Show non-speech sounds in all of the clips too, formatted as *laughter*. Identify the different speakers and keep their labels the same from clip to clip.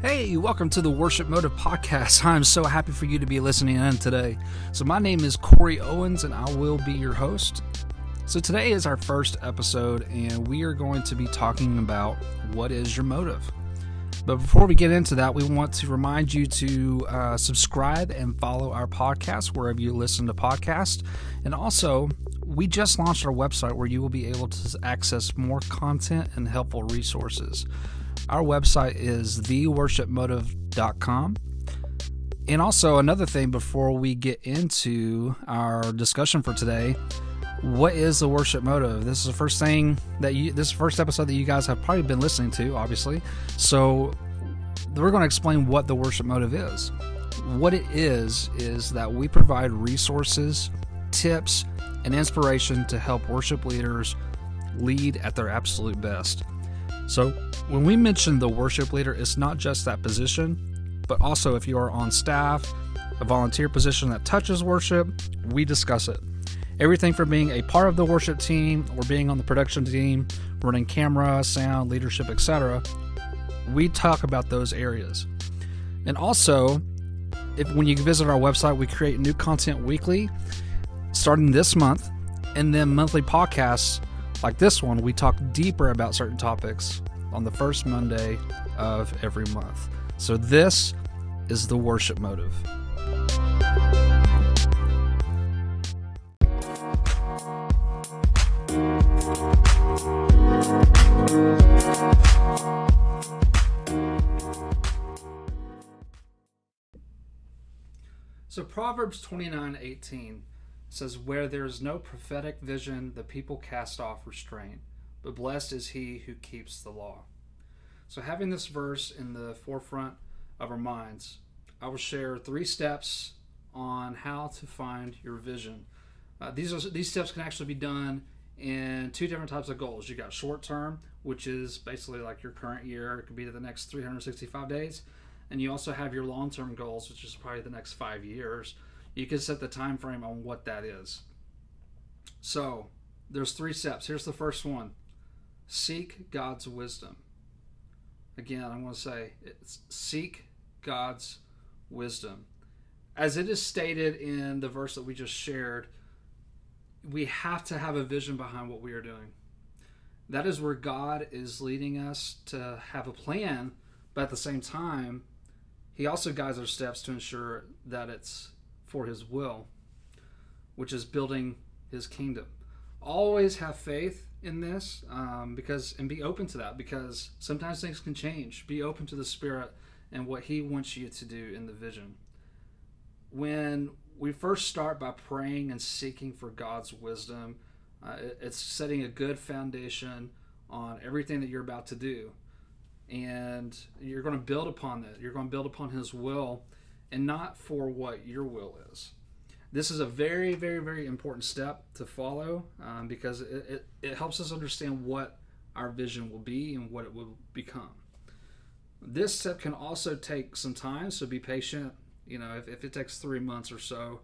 Speaker 1: Hey, welcome to the Worship Motive Podcast. *laughs* I'm so happy for you to be listening in today. So, my name is Corey Owens, and I will be your host. So, today is our first episode, and we are going to be talking about what is your motive. But before we get into that, we want to remind you to uh, subscribe and follow our podcast wherever you listen to podcasts. And also, we just launched our website where you will be able to access more content and helpful resources. Our website is theworshipmotive.com. And also, another thing before we get into our discussion for today, what is the worship motive? This is the first thing that you, this first episode that you guys have probably been listening to, obviously. So, we're going to explain what the worship motive is. What it is, is that we provide resources, tips, and inspiration to help worship leaders lead at their absolute best. So, when we mention the worship leader, it's not just that position, but also if you are on staff, a volunteer position that touches worship, we discuss it. Everything from being a part of the worship team or being on the production team, running camera, sound, leadership, etc. We talk about those areas. And also, if when you visit our website, we create new content weekly starting this month, and then monthly podcasts like this one, we talk deeper about certain topics on the first Monday of every month. So, this is the worship motive. So Proverbs 29 18 says, Where there is no prophetic vision, the people cast off restraint, but blessed is he who keeps the law. So, having this verse in the forefront of our minds, I will share three steps on how to find your vision. Uh, these are these steps can actually be done in two different types of goals. You got short term, which is basically like your current year. It could be the next 365 days, and you also have your long term goals, which is probably the next five years you can set the time frame on what that is. So, there's three steps. Here's the first one. Seek God's wisdom. Again, I want to say seek God's wisdom. As it is stated in the verse that we just shared, we have to have a vision behind what we are doing. That is where God is leading us to have a plan, but at the same time, He also guides our steps to ensure that it's for his will, which is building his kingdom. Always have faith in this um, because and be open to that because sometimes things can change. Be open to the Spirit and what He wants you to do in the vision. When we first start by praying and seeking for God's wisdom, uh, it's setting a good foundation on everything that you're about to do. And you're going to build upon that. You're going to build upon His will and not for what your will is. This is a very, very, very important step to follow um, because it, it, it helps us understand what our vision will be and what it will become. This step can also take some time, so be patient. You know, if, if it takes three months or so,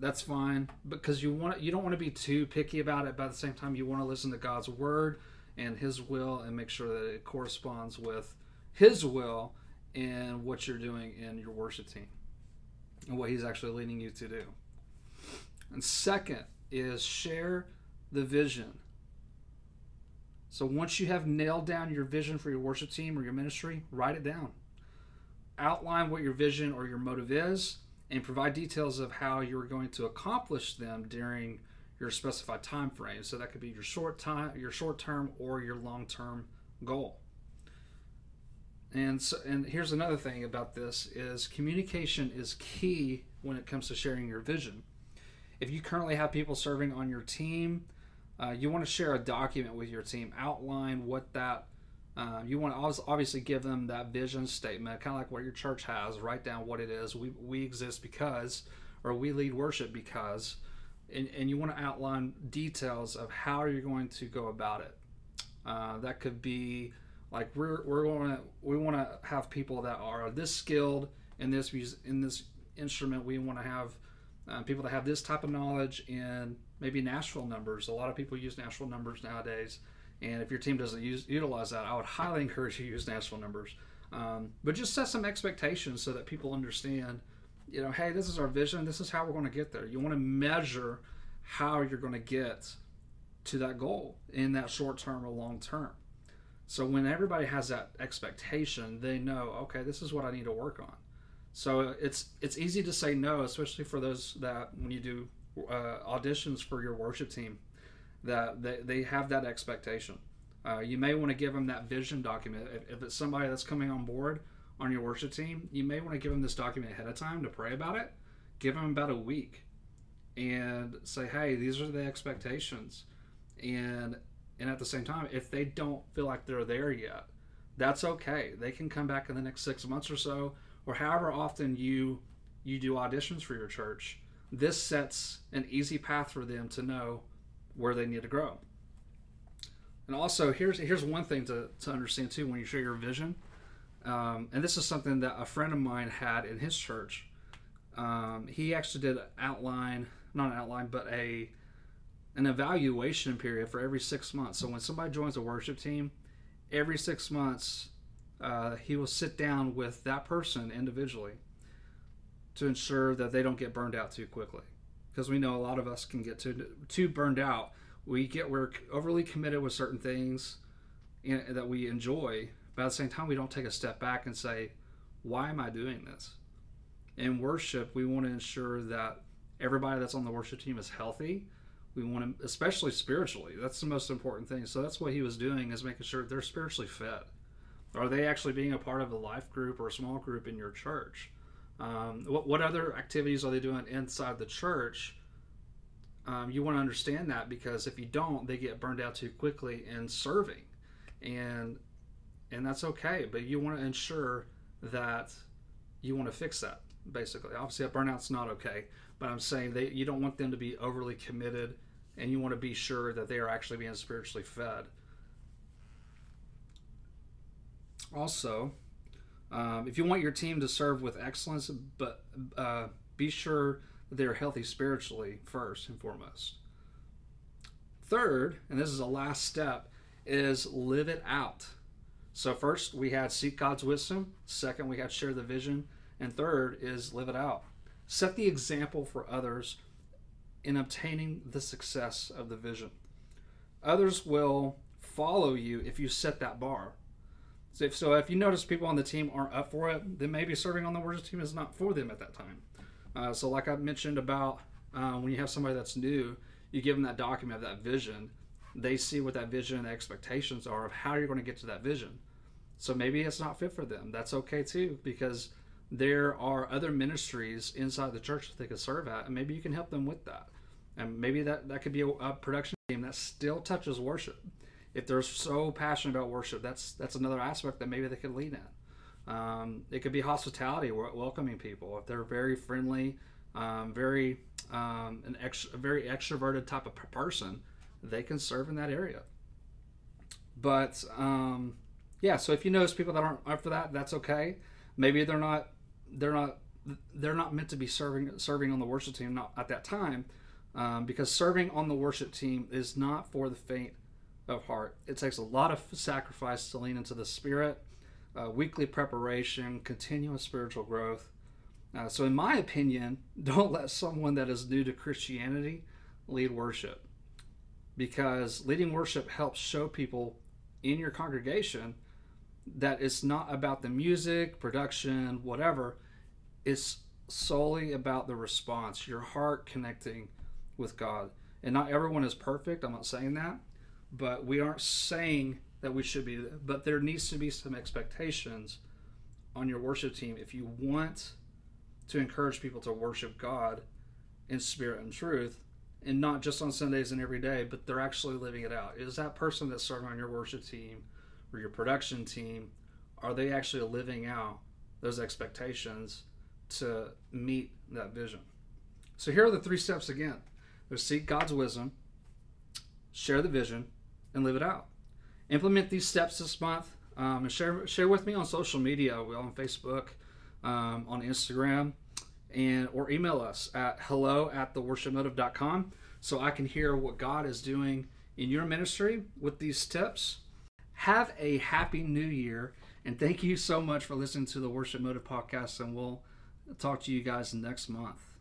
Speaker 1: that's fine because you want you don't want to be too picky about it. But at the same time, you want to listen to God's word and His will and make sure that it corresponds with His will and what you're doing in your worship team and what he's actually leading you to do. And second is share the vision. So once you have nailed down your vision for your worship team or your ministry, write it down. Outline what your vision or your motive is and provide details of how you're going to accomplish them during your specified time frame. So that could be your short time, your short term or your long term goal. And so, and here's another thing about this is communication is key when it comes to sharing your vision. If you currently have people serving on your team, uh, you want to share a document with your team, outline what that uh, you want to obviously give them that vision statement, kind of like what your church has. Write down what it is. We we exist because, or we lead worship because, and, and you want to outline details of how you're going to go about it. Uh, that could be like we're we're going to we want to have people that are this skilled in this in this instrument. We want to have uh, people that have this type of knowledge in maybe Nashville numbers. A lot of people use Nashville numbers nowadays, and if your team doesn't use utilize that, I would highly *laughs* encourage you to use Nashville numbers. Um, but just set some expectations so that people understand, you know, hey, this is our vision. This is how we're going to get there. You want to measure how you're going to get to that goal in that short term or long term. So when everybody has that expectation, they know, okay, this is what I need to work on. So it's it's easy to say no, especially for those that when you do uh, auditions for your worship team, that they, they have that expectation. Uh, you may want to give them that vision document. If, if, it's somebody that's coming on board on your worship team, you may want to give them this document ahead of time to pray about it. Give them about a week and say, hey, these are the expectations. And and at the same time, if they don't feel like they're there yet, that's okay. They can come back in the next six months or so, or however often you you do auditions for your church. This sets an easy path for them to know where they need to grow. And also, here's here's one thing to, to understand too when you share your vision. Um, and this is something that a friend of mine had in his church. Um, he actually did an outline, not an outline, but a an evaluation period for every six months. So when somebody joins a worship team, every six months, uh, he will sit down with that person individually to ensure that they don't get burned out too quickly. Because we know a lot of us can get too too burned out. We get we're overly committed with certain things in, that we enjoy, but at the same time, we don't take a step back and say, "Why am I doing this?" In worship, we want to ensure that everybody that's on the worship team is healthy we want to especially spiritually. That's the most important thing. So that's what he was doing is making sure they're spiritually fed. Are they actually being a part of a life group or a small group in your church? Um, what, what other activities are they doing inside the church? Um, you want to understand that because if you don't they get burned out too quickly in serving. And and that's okay but you want to ensure that you want to fix that basically. Obviously a burnout's not okay but i'm saying that you don't want them to be overly committed and you want to be sure that they are actually being spiritually fed. Also, um, if you want your team to serve with excellence, but uh, be sure that they're healthy spiritually first and foremost. Third, and this is the last step, is live it out. So first we had seek God's wisdom. Second, we had share the vision, and third is live it out. Set the example for others in obtaining the success of the vision. Others will follow you if you set that bar. So if, so if you notice people on the team aren't up for it, then maybe serving on the worship team is not for them at that time. Uh, so, like I mentioned about uh, when you have somebody that's new, you give them that document of that vision. They see what that vision and expectations are of how you're going to get to that vision. So maybe it's not fit for them. That's okay too, because there are other ministries inside the church that they could serve at, and maybe you can help them with that. And maybe that that could be a, a, production team that still touches worship. If they're so passionate about worship that's that's another aspect that maybe they could lean in um, it could be hospitality welcoming people. If they're very friendly um, very um, an ex, a very extroverted type of person they can serve in that area. But um, yeah so if you notice people that aren't up for that that's okay. Maybe they're not they're not they're not meant to be serving serving on the worship team not at that time um, because serving on the worship team is not for the faint of heart. It takes a lot of sacrifice to lean into the Spirit, uh, weekly preparation, continuous spiritual growth. Uh, so, in my opinion, *laughs* don't let someone that is new to Christianity lead worship because leading worship helps show people in your congregation that it's not about the music, production, whatever. It's solely about the response, your heart connecting with God. And not everyone is perfect. I'm not saying that. But we aren't saying that we should be. But there needs to be some expectations on your worship team if you want to encourage people to worship God in spirit and truth and not just on Sundays and every day, but they're actually living it out. Is that person that's serving on your worship team or your production team, are they actually living out those expectations to meet that vision? So here are the three steps again. There's seek God's wisdom, share the vision, and live it out. Implement these steps this month um, and share share with me on social media. We're on Facebook, um, on Instagram, and or email us at hello at theworshipmotive.com so I can hear what God is doing in your ministry with these tips. Have a happy new year And thank you so much for listening to the Worship Motive podcast. And we'll talk to you guys next month.